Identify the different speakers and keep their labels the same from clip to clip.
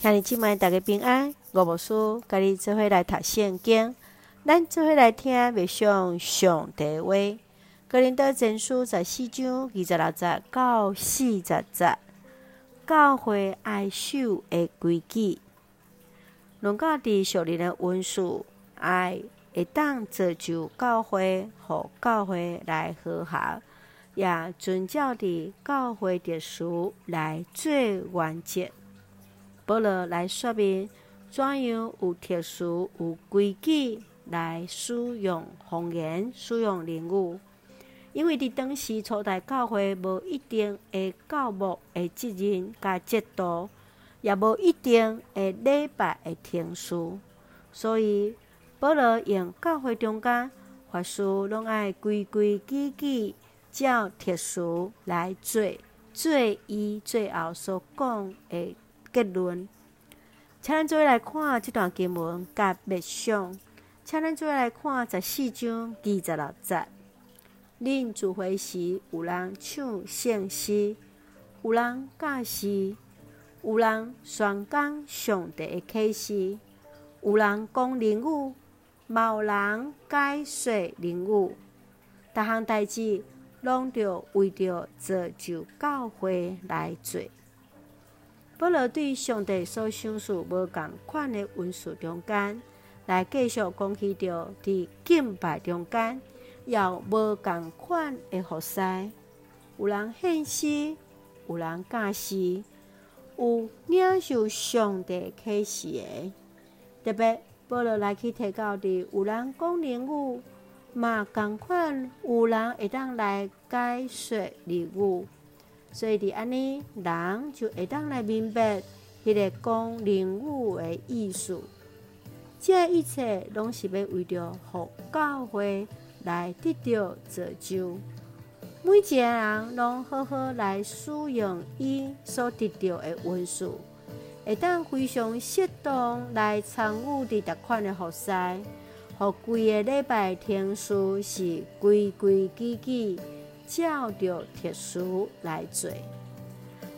Speaker 1: 兄弟姊妹，大家平安。我无师甲你做伙来读圣经，咱做伙来听默想上帝话。哥林多前书十四章二十六节到四十节，教会爱守的规矩。论到伫属灵的文书，爱会当造就教会，互教会来和谐，也遵照伫教会的书来做完结。保罗来说明怎样有特殊、有规矩来使用方言、使用灵语，因为伫当时初代教会无一定会教牧的责任甲制度，也无一定会礼拜的天数，所以保罗用教会中间法师拢爱规规矩矩照特殊来做，做伊最后所讲的。结论，请咱做来看这段经文甲密相，请咱做来看十四章二十六节。恁聚会时，有人唱圣诗，有人教诗，有人宣讲上帝的启示，有人讲灵语，嘛有人解说灵语。逐项代志，拢着为着造就教会来做。保罗对上帝所赏赐无共款的文书中间，来继续讲起着伫敬拜中间，要无共款的服侍。有人献诗，有人教诗，有领受上帝启示的。特别保罗来去提到的，有人讲灵语，嘛共款有人会当来解说灵语。所以，伫安尼，人就会当来明白迄个讲灵语的意思。这一切拢是要为着佛教会来得到造就。每一个人拢好好来使用伊所得到的文书，会当非常适当来参与伫逐款的服事，互规个礼拜天数是规规矩矩。照着特殊来做，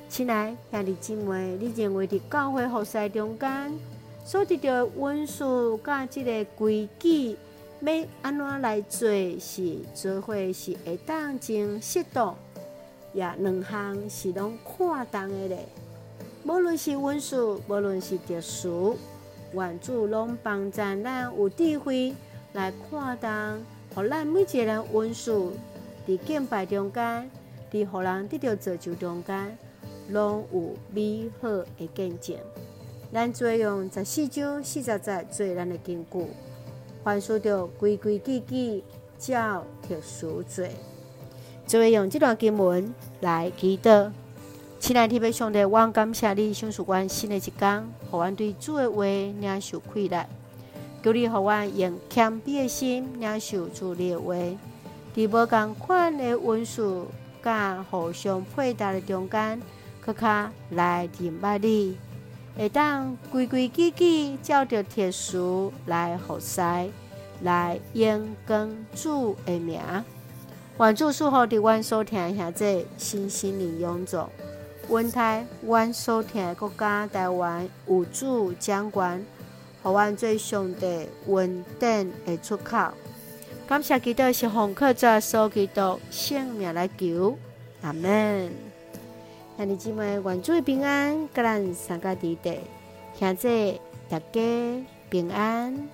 Speaker 1: 亲爱兄弟姊妹，你认为伫教会服事中间所得到的文书甲即个规矩，要安怎来做是做伙是会当真适当，也两项是拢看重的咧。无论是文书，无论是特殊，愿主拢帮咱咱有智慧来看重，互咱每一个人文书。伫敬拜中间，伫互人得到造就中间，拢有美好的见证。咱做用十四章四十节做咱的根据，凡事着规规矩矩，照特殊做。做用这段经文来祈祷。亲爱的弟兄姊，我感谢你，赏赐阮新的一天，互阮对主的话领受快乐。求你互阮用谦卑的心领受主的话。伫无共款的文书，甲互相配搭的中间，更较来明白你，会当规规矩矩照着特殊来服事，来荣光主的名。愿主赐福伫阮所听下这新心灵永驻，温台阮所听的国家台湾有主掌管，互阮做上帝稳定的出口。感谢基督是红客在所基督性命来求，阿门。兄弟姊妹，愿主平安，各人三个弟弟，现在大家平安。